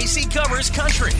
Casey Covers Country.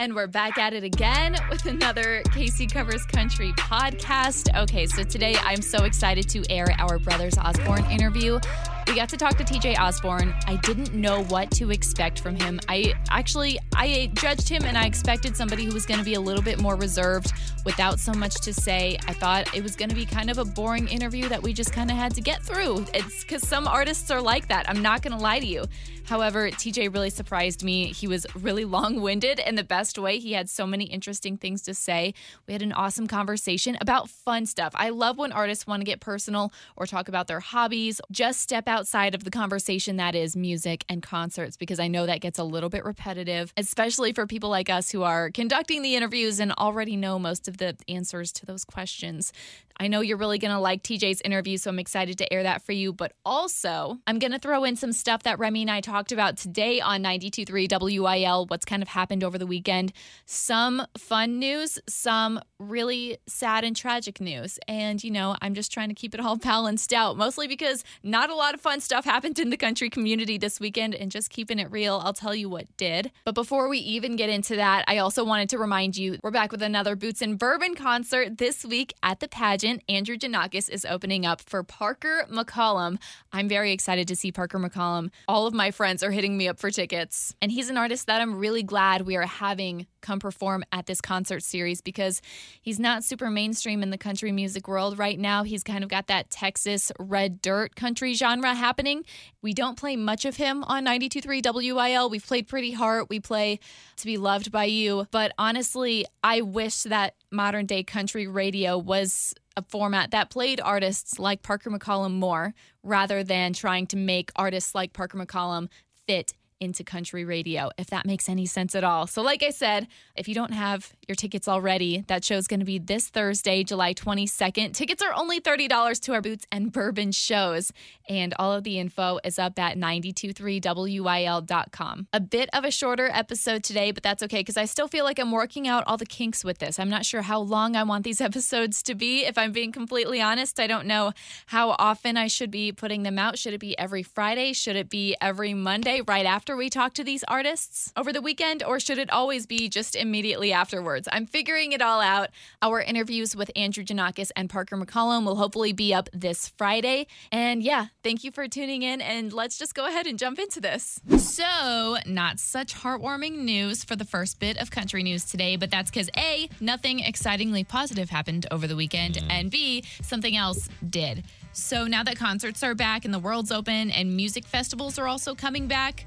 And we're back at it again with another Casey Covers Country podcast. Okay, so today I'm so excited to air our Brothers Osborne interview. We got to talk to TJ Osborne. I didn't know what to expect from him. I actually I judged him and I expected somebody who was going to be a little bit more reserved without so much to say. I thought it was going to be kind of a boring interview that we just kind of had to get through. It's cuz some artists are like that. I'm not going to lie to you. However, TJ really surprised me. He was really long winded in the best way. He had so many interesting things to say. We had an awesome conversation about fun stuff. I love when artists want to get personal or talk about their hobbies. Just step outside of the conversation that is music and concerts because I know that gets a little bit repetitive, especially for people like us who are conducting the interviews and already know most of the answers to those questions. I know you're really going to like TJ's interview, so I'm excited to air that for you. But also, I'm going to throw in some stuff that Remy and I talked about today on 92.3 WIL, what's kind of happened over the weekend. Some fun news, some really sad and tragic news. And, you know, I'm just trying to keep it all balanced out, mostly because not a lot of fun stuff happened in the country community this weekend. And just keeping it real, I'll tell you what did. But before we even get into that, I also wanted to remind you we're back with another Boots and Bourbon concert this week at the pageant. Andrew Jannakos is opening up for Parker McCollum. I'm very excited to see Parker McCollum. All of my friends are hitting me up for tickets. And he's an artist that I'm really glad we are having come perform at this concert series because he's not super mainstream in the country music world right now. He's kind of got that Texas red dirt country genre happening. We don't play much of him on 92.3 WIL. We've played Pretty Heart. We play To Be Loved by You. But honestly, I wish that modern day country radio was a format that played artists like Parker McCollum more rather than trying to make artists like Parker McCollum fit into country radio, if that makes any sense at all. So, like I said, if you don't have your tickets already, that show's going to be this Thursday, July 22nd. Tickets are only $30 to our Boots and Bourbon shows, and all of the info is up at 923wil.com. A bit of a shorter episode today, but that's okay because I still feel like I'm working out all the kinks with this. I'm not sure how long I want these episodes to be. If I'm being completely honest, I don't know how often I should be putting them out. Should it be every Friday? Should it be every Monday right after? After we talk to these artists over the weekend, or should it always be just immediately afterwards? I'm figuring it all out. Our interviews with Andrew Jannakos and Parker McCollum will hopefully be up this Friday. And yeah, thank you for tuning in, and let's just go ahead and jump into this. So, not such heartwarming news for the first bit of country news today, but that's because A, nothing excitingly positive happened over the weekend, mm. and B, something else did. So now that concerts are back and the world's open and music festivals are also coming back,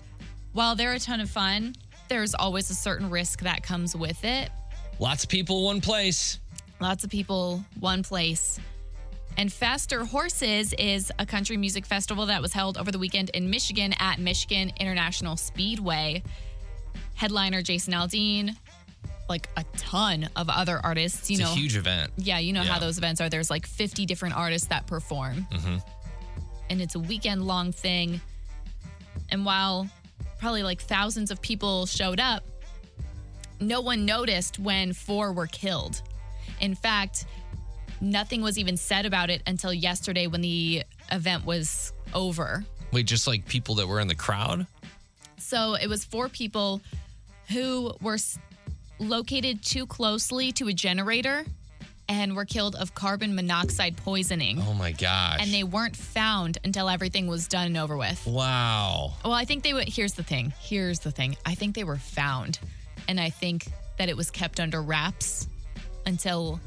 while they're a ton of fun, there's always a certain risk that comes with it. Lots of people, one place. Lots of people, one place. And Faster Horses is a country music festival that was held over the weekend in Michigan at Michigan International Speedway. Headliner Jason Aldean, like a ton of other artists. You It's know, a huge event. yeah, you know how those events are. There's like 50 different artists that perform. Mm-hmm. And it's a weekend long thing. And while probably like thousands of people showed up, no one noticed when four were killed. In fact, nothing was even said about it until yesterday when the event was over. Wait, just like people that were in the crowd? So it was four people who were located too closely to a generator and were killed of carbon monoxide poisoning. Oh my gosh. And they weren't found until everything was done and over with. wow. Well, I think they would. Here's the thing. Here's the thing. I think they were found, and I think that it was kept under wraps until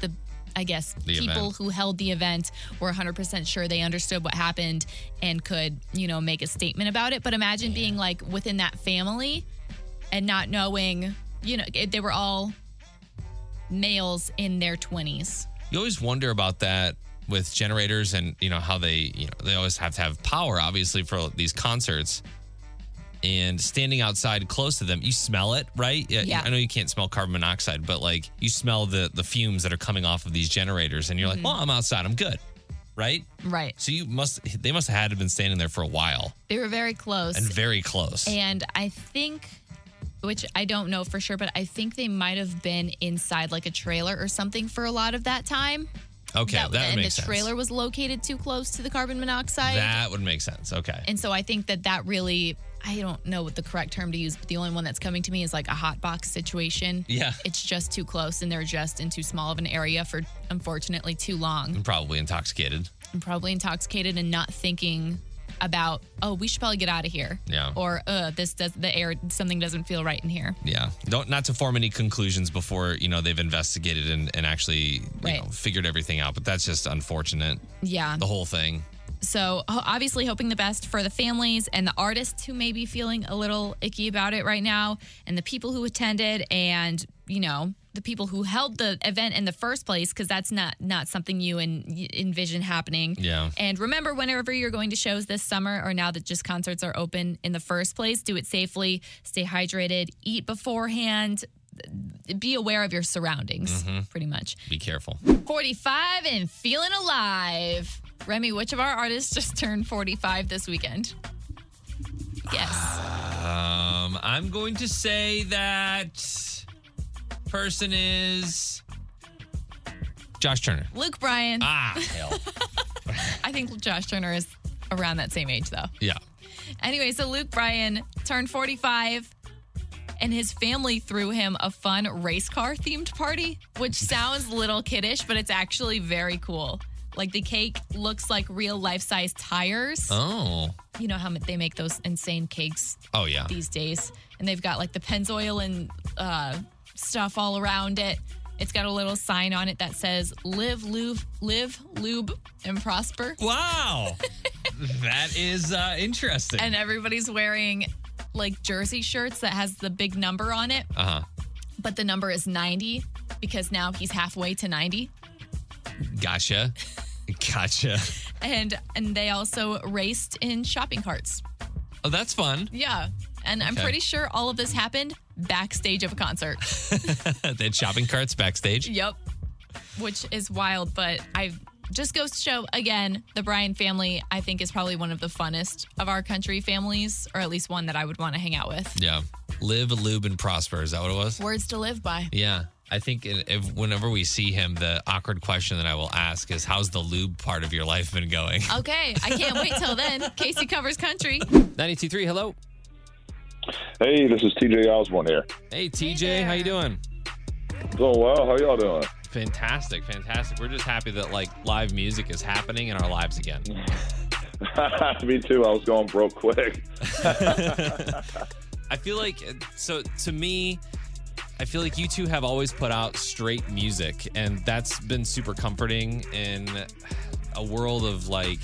the, I guess, The people event. who held the event were 100% sure they understood what happened and could, you know, make a statement about it. But imagine being like within that family and not knowing, you know, it- they were all males in their 20s. You always wonder about that with generators and you know how they you know they always have to have power obviously for these concerts and standing outside close to them you smell it right Yeah. i know you can't smell carbon monoxide but like you smell the the fumes that are coming off of these generators and you're Mm-hmm. like well i'm outside i'm good right Right. so you must they must have had to been standing there for a while They were very close. and very close And I think, which I don't know for sure, but I think they might have been inside like a trailer or something for a lot of that time. Okay, that, would and the trailer was located too close to the carbon monoxide. That would make sense. Okay. And so I think that that really, I don't know what the correct term to use, but the only one that's coming to me is like a hot box situation. Yeah. It's just too close and they're just in too small of an area for unfortunately too long. I'm probably intoxicated. I'm probably intoxicated and not thinking about, oh, we should probably get out of here. Yeah. Or, uh, this does the air, something doesn't feel right in here. Yeah. Don't not to form any conclusions before, you know, they've investigated and, and actually you Right. know, figured everything out. But that's just unfortunate. Yeah. The whole thing. So obviously hoping the best for the families and the artists who may be feeling a little icky about it right now and the people who attended and you know the people who held the event in the first place because that's not not something you en- envision happening Yeah. and remember whenever you're going to shows this summer or now that just concerts are open in the first place do it safely stay hydrated eat beforehand be aware of your surroundings pretty much Be careful. 45 and feeling alive. Remy, which of our artists just turned 45 this weekend? Yes. Um, I'm going to say that person is Josh Turner. Luke Bryan. Ah, hell. I think Josh Turner is around that same age, though. yeah. Anyway, so Luke Bryan turned 45 and his family threw him a fun race car themed party, which sounds a little kiddish, but it's actually very cool. Like the cake looks like real life size tires. Oh. You know how they make those insane cakes Oh, yeah. these days, and they've got like the Pennzoil and uh, stuff all around it. It's got a little sign on it that says "Live, lube, live, lube, and prosper." Wow. that is uh, interesting. And everybody's wearing like jersey shirts that has the big number on it, uh huh. but the number is 90 because now he's halfway to 90. Gotcha. Gotcha. And and they also raced in shopping carts. Oh, that's fun. Yeah. And I'm pretty sure all of this happened backstage of a concert. they had shopping carts backstage. Yep. Which is wild, but I just goes to show again, the Bryan family, I think, is probably one of the funnest of our country families, or at least one that I would want to hang out with. Yeah. Live, lube, and prosper. Is that what it was? Words to live by. Yeah. I think if, if whenever we see him, the awkward question that I will ask is, "How's the lube part of your life been going?" Okay, I can't wait till then. Casey covers country. 92.3, hello. Hey, this is TJ Osborne here. Hey, TJ, there. how you doing? Doing well. How y'all doing? Fantastic, fantastic. We're just happy that like live music is happening in our lives again. Me too. I was going broke quick. I feel like so to me, I feel like you two have always put out straight music, and that's been super comforting in a world of like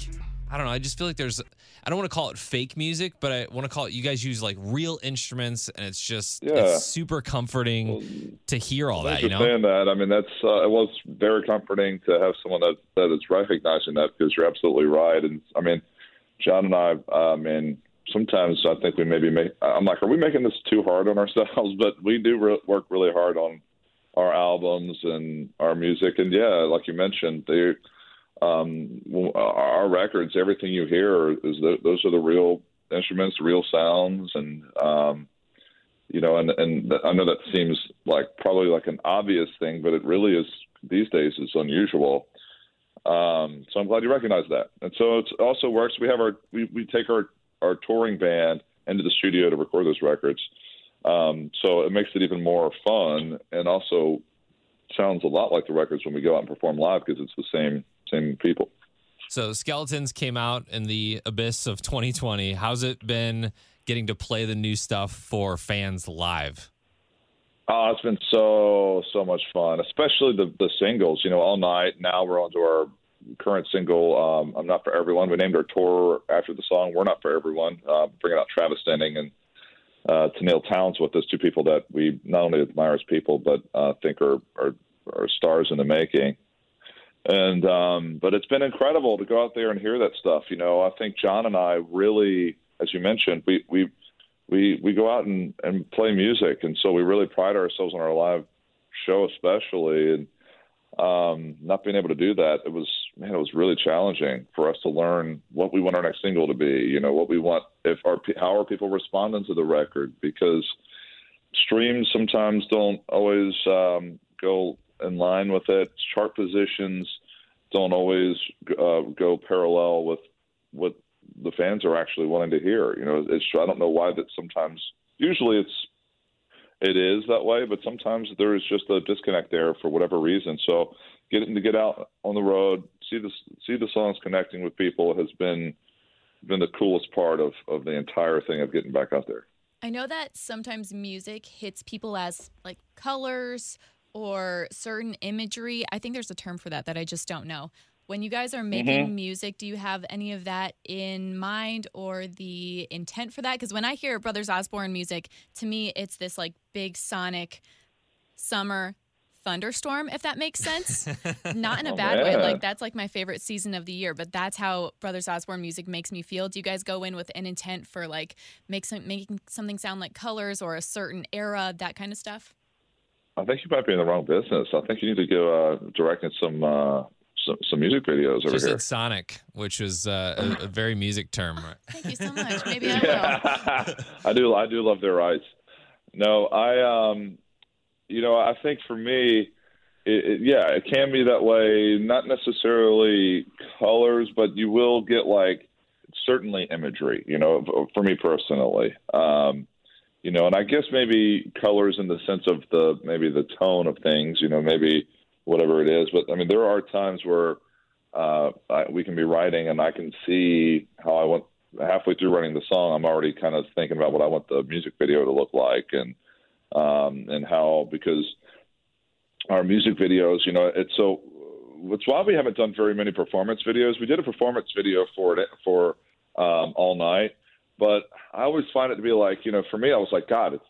I don't know. I just feel like there's I don't want to call it fake music, but I want to call it. You guys use like real instruments, and it's just Yeah. it's super comforting to hear all that. You know? saying that. I mean, that's uh, it was very comforting to have someone that that is recognizing that because you're absolutely right. And I mean, John and I, I mean, sometimes I think we maybe make. I'm like, are we making this too hard on ourselves? But we do re- work really hard on our albums and our music. And yeah, like you mentioned, they um, our records, everything you hear is the, those are the real instruments, the real sounds, and um, you know, and and I know that seems like probably like an obvious thing, but it really is these days is unusual. Um, so I'm glad you recognize that. And so it also works. We have our we, we take our our touring band into the studio to record those records. Um, so it makes it even more fun and also sounds a lot like the records when we go out and perform live because it's the same same people. So Skeletons came out in the abyss of 2020. How's it been getting to play the new stuff for fans live? Oh, it's been so so much fun, especially the the singles. You know, all night. Now we're on to our current single. Um, I'm not for everyone. We named our tour after the song. We're not for everyone. Uh, bringing out Travis Denning and uh, Tenille Townes with us, two people that we not only admire as people, but uh, think are, are are stars in the making. And um, but it's been incredible to go out there and hear that stuff. You know, I think John and I really, as you mentioned, we we we we go out and, and play music, and so we really pride ourselves on our live show, especially, and um, not being able to do that, it was man, it was really challenging for us to learn what we want our next single to be. You know, what we want if our how are people responding to the record because streams sometimes don't always um, go in line with it. Chart positions don't always uh, go parallel with what the fans are actually wanting to hear. You know, it's I don't know why that sometimes. Usually, it's it is that way, but sometimes there is just a disconnect there for whatever reason. So, getting to get out on the road, see the see the songs connecting with people has been been the coolest part of of the entire thing of getting back out there. I know that sometimes music hits people as like colors or certain imagery. I think there's a term for that that I just don't know. When you guys are making mm-hmm. music, do you have any of that in mind or the intent for that? Because when I hear Brothers Osborne music, to me, it's this like big sonic summer thunderstorm, if that makes sense. Not in a oh, bad way. Like that's like my favorite season of the year, but that's how Brothers Osborne music makes me feel. Do you guys go in with an intent for like make some, making something sound like colors or a certain era, that kind of stuff? I think you might be in the wrong business. I think you need to go uh, directing some uh, some, some music videos over Just here. Sonic, which was uh, a, a, very music term. Thank you so much. Maybe I will. I do. I do love their rights. No, I. Um, you know, I think for me, it, it, yeah, it can be that way. Not necessarily colors, but you will get like certainly imagery. You know, for me personally. Um, you know, and I guess maybe colors in the sense of the maybe the tone of things. You know, maybe whatever it is. But I mean, there are times where uh, I, we can be writing, and I can see how I want halfway through writing the song. I'm already kind of thinking about what I want the music video to look like, and um, and how because our music videos, you know, it's so. It's why we haven't done very many performance videos. We did a performance video for it for um, all night, but I always find it to be like, you know, for me, I was like, God, it's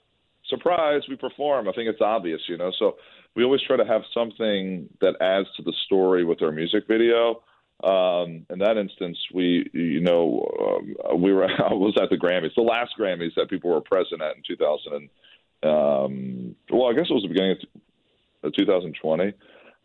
surprise, we perform. I think it's obvious, you know. So we always try to have something that adds to the story with our music video. Um, in that instance, we, you know, um, we were I was at the Grammys, the last Grammys that people were present at in 2000. And, um, well, I guess it was the beginning of 2020,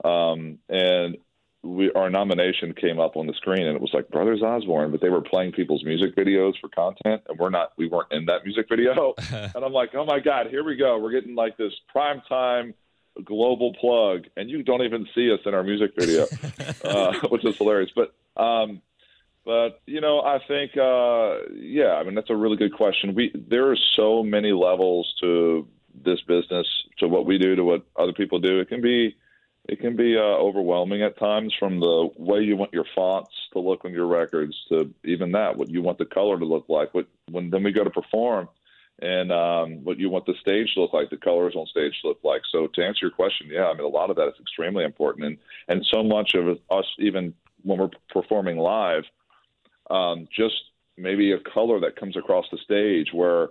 um, and we our nomination came up on the screen, and it was like Brothers Osborne, but they were playing people's music videos for content, and we're not, we weren't in that music video. and I'm like, oh my god, here we go, we're getting like this prime time global plug, and you don't even see us in our music video, uh, which is hilarious. But um, but you know, I think uh, yeah, I mean that's a really good question. We there are so many levels to this business, to what we do, to what other people do. It can be it can be uh, overwhelming at times from the way you want your fonts to look on your records to even that what you want the color to look like. What when then we go to perform and um, what you want the stage to look like, the colors on stage to look like. So to answer your question, yeah, I mean a lot of that is extremely important, and and so much of us even when we're performing live, um, just maybe a color that comes across the stage where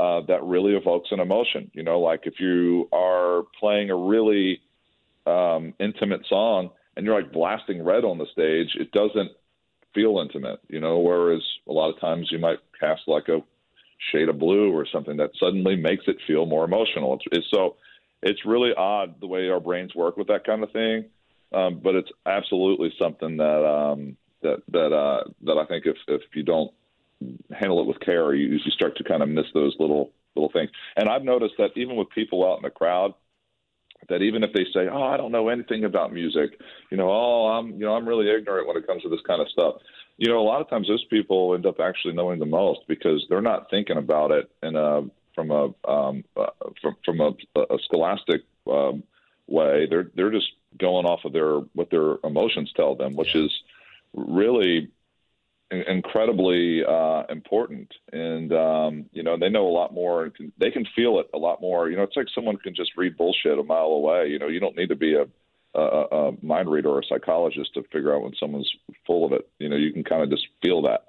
uh, that really evokes an emotion. You know, like if you are playing a really um, intimate song and you're like blasting red on the stage, it doesn't feel intimate. You know, whereas a lot of times you might cast like a shade of blue or something that suddenly makes it feel more emotional. It's, it's so it's really odd the way our brains work with that kind of thing, um, but it's absolutely something that um, that that uh, that I think if if you don't handle it with care, you, you start to kind of miss those little little things. And I've noticed that even with people out in the crowd, that even if they say, "Oh, I don't know anything about music," you know, "Oh, I'm you know I'm really ignorant when it comes to this kind of stuff," you know, a lot of times those people end up actually knowing the most because they're not thinking about it in a from a um, uh, from from a, a scholastic um, way. They're they're just going off of their what their emotions tell them, which yeah. is really incredibly uh, important. And um, you know, they know a lot more. And can, they can feel it a lot more. You know, it's like someone can just read bullshit a mile away. You know, you don't need to be a a, a mind reader or a psychologist to figure out when someone's full of it. You know, you can kind of just feel that.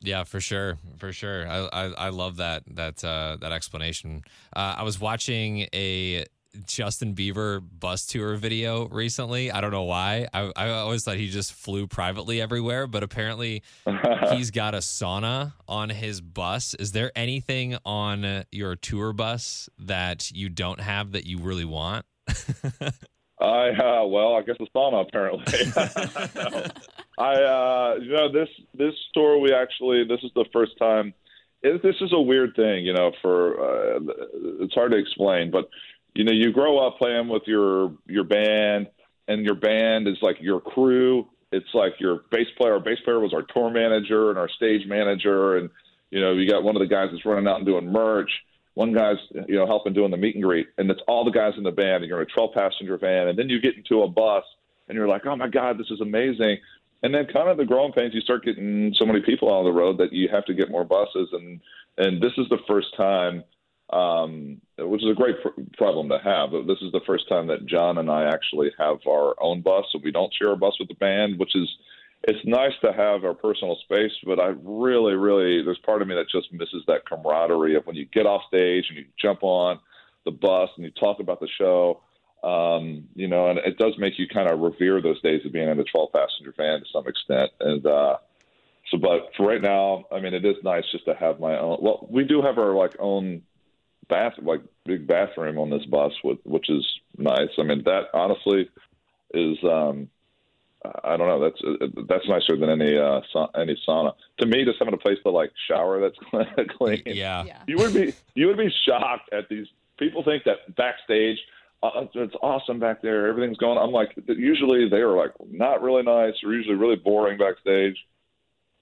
Yeah, for sure, for sure. I I, I love that that uh, that explanation. Uh, I was watching a Justin Bieber bus tour video recently. I don't know why. I, I always thought he just flew privately everywhere, but apparently he's got a sauna on his bus. Is there anything on your tour bus that you don't have that you really want? I uh, well, I guess the sauna apparently. I uh, you know this this tour we actually this is the first time. It, this is a weird thing, you know. For uh, it's hard to explain, but you know, you grow up playing with your your band, and your band is like your crew. It's like your bass player. Our bass player was our tour manager and our stage manager, and you know you got one of the guys that's running out and doing merch. One guy's you know helping doing the meet and greet, and it's all the guys in the band. And you're in a 12 passenger van, and then you get into a bus, and you're like, oh my god, this is amazing. And then kind of the growing pains, you start getting so many people on the road that you have to get more buses, and and this is the first time um, which is a great pr- problem to have. This is the first time that John and I actually have our own bus, so we don't share a bus with the band, which is it's nice to have our personal space. But I really, really, there's part of me that just misses that camaraderie of when you get off stage and you jump on the bus and you talk about the show. Um, you know, and it does make you kind of revere those days of being in a 12 passenger van to some extent. And, uh, so, but for right now, I mean, it is nice just to have my own. Well, we do have our like own bath like big bathroom on this bus, with, which is nice. I mean, that honestly is um, I don't know. That's that's nicer than any uh, sa- any sauna. To me, just having a place to like shower that's clean. Yeah. Yeah. You would be you would be shocked at these people think that backstage. Uh, it's awesome back there. Everything's going. I'm like, usually they are like not really nice. Or usually really boring backstage.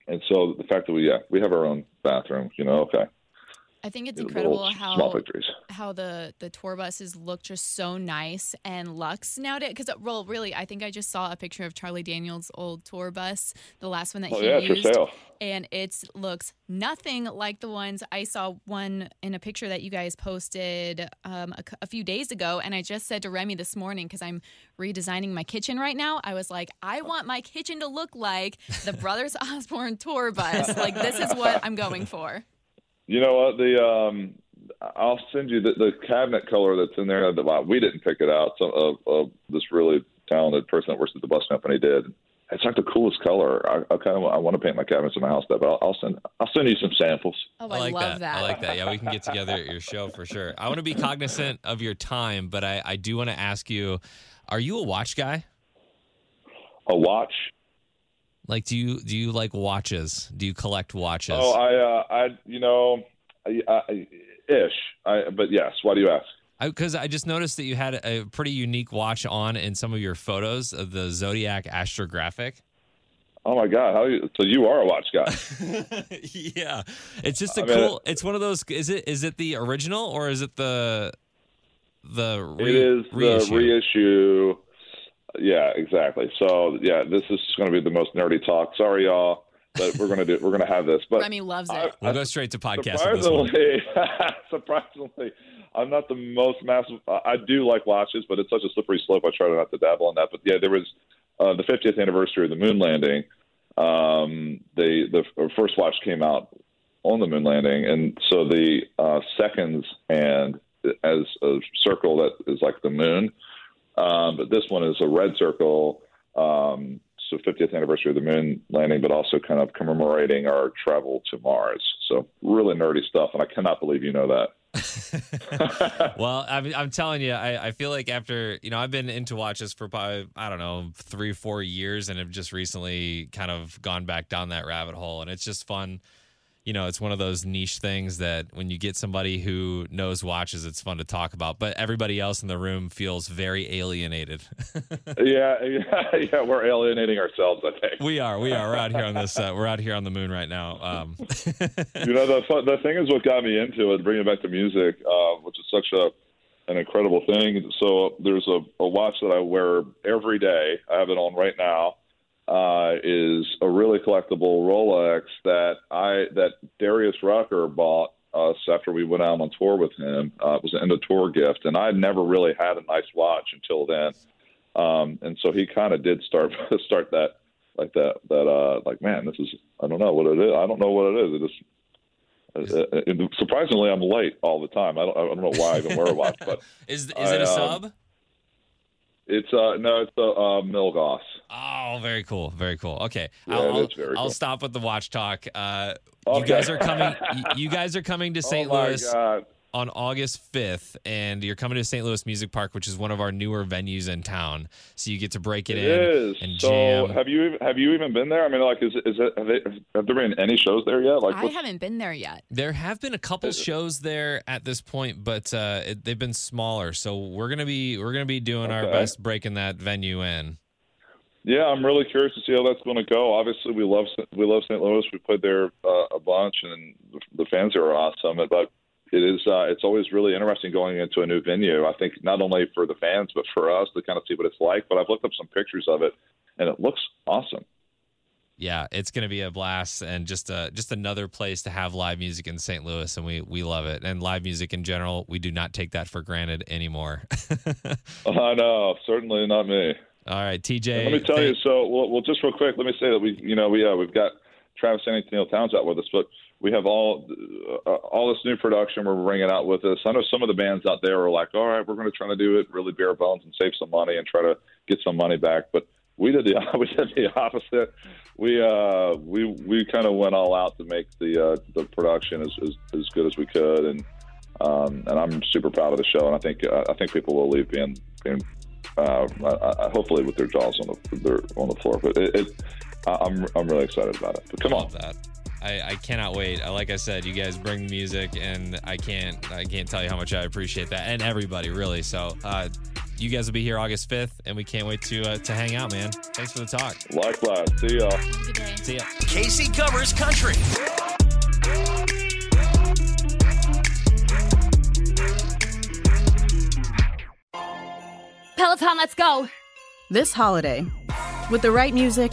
And so the fact that we yeah we have our own bathroom, you know, okay, I think it's incredible how how the the tour buses look just so nice and luxe nowadays. Because well, really, I think I just saw a picture of Charlie Daniels' old tour bus, the last one that Oh he yeah, used, sale. and it looks nothing like the ones I saw one in a picture that you guys posted um, a, a few days ago. And I just said to Remy this morning because I'm redesigning my kitchen right now. I was like, I want my kitchen to look like the Brothers Osborne tour bus. like this is what I'm going for. You know what? The um, I'll send you the, the cabinet color that's in there. The, we didn't pick it out. Some of uh, this really talented person that works at the bus company did. It's like the coolest color. I, I kind of I want to paint my cabinets in my house that, but I'll, I'll send I'll send you some samples. Oh, I I, like love that. I like that. Yeah, we can get together at your show for sure. I want to be cognizant of your time, but I, I do want to ask you: Are you a watch guy? A watch. Like, do you do you like watches? Do you collect watches? Oh, I uh, I you know, I, I, ish. I but yes. Why do you ask? Because I, just noticed that you had a pretty unique watch on in some of your photos of the Zodiac astrographic. Oh my God! How you, so you are a watch guy? yeah, it's just a I mean, cool. It's one of those. Is it is it the original or is it the the re, it is reissue? the reissue. Yeah, exactly. So yeah, this is going to be the most nerdy talk. Sorry, y'all, but we're gonna do. We're gonna have this. But Remy loves it. I- We'll go straight to podcast. with this one. surprisingly, surprisingly, I'm not the most massive. I I do like watches, but it's such a slippery slope. I try not to dabble in that. But yeah, there was uh, the 50th anniversary of the moon landing. Um, the the first watch came out on the moon landing, and so the uh, seconds and as a circle that is like the moon. Um, but this one is a red circle. Um, so 50th anniversary of the moon landing, but also kind of commemorating our travel to Mars. So really nerdy stuff, and I cannot believe you know that. well, I'm, I'm telling you, I, I feel like after, you know, I've been into watches for probably, I don't know, three, four years and have just recently kind of gone back down that rabbit hole. And it's just fun. You know, it's one of those niche things that when you get somebody who knows watches, it's fun to talk about. But everybody else in the room feels very alienated. yeah, yeah, yeah. We're alienating ourselves. I think. we are, we are. We're out here on this. Uh, we're out here on the moon right now. Um, you know, the the thing is what got me into it, bringing back to music, uh, which is such a an incredible thing. So there's a, a watch that I wear every day. I have it on right now. Uh, is a really collectible Rolex that I that Darius Rucker bought us after we went out on tour with him. Uh, it was an end of tour gift, and I had never really had a nice watch until then. Um, and so he kind of did start start that like that that uh like man, this is I don't know what it is. I don't know what it is. It just uh, uh, surprisingly, I'm late all the time. I don't, I don't know why I even wear a watch, but is is I, it a um, sub? It's uh no, it's a uh, Milgauss. Oh, very cool, very cool. Okay, Yeah, I'll, it I'll, is very I'll cool. stop with the watch talk. Uh, You guys are coming. you- guys are coming to St. oh Louis. God. On August 5th, and you're coming to St. Louis Music Park, which is one of our newer venues in town. So you get to break it, It in is. and so jam. have you have you even been there? I mean, like, is is it have, they, have there been any shows there yet? Like, I what's- haven't been there yet. There have been a couple shows there at this point, but uh, it, they've been smaller. So we're gonna be we're gonna be doing our best breaking that venue in. Yeah, I'm really curious to see how that's going to go. Obviously, we love we love St. Louis. We played there uh, a bunch, and the fans are awesome. But it is uh, it's always really interesting going into a new venue. I think not only for the fans, but for us to kind of see what it's like. But I've looked up some pictures of it, and it looks awesome. Yeah, it's gonna be a blast and just a just another place to have live music in St. Louis, and we we love it. And live music in general, we do not take that for granted anymore. I know, certainly not me. All right, TJ. Let me tell you. So, well, well, just real quick, let me say that we, you know, we uh, we've got Travis Stanley, Neil Towns out with us, but we have all uh, all this new production we're bringing out with us. I know some of the bands out there are like, all right, we're going to try to do it really bare bones and save some money and try to get some money back, but we did the we did the opposite. We uh we we kind of went all out to make the uh, the production as, as as good as we could, and um, and I'm super proud of the show, and I think uh, I think people will leave being being uh, I, I, hopefully with their jaws on the their, on the floor. But it, it, I'm I'm really excited about it. But come on, that. I, I cannot wait. Uh, Like I said, you guys bring the music, and I can't I can't tell you how much I appreciate that, and everybody really. So, uh, you guys will be here August fifth, and we can't wait to uh, to hang out, man. Thanks for the talk. likewise. See y'all. Have a good day. See ya. Casey covers country. Peloton, let's go. This holiday, with the right music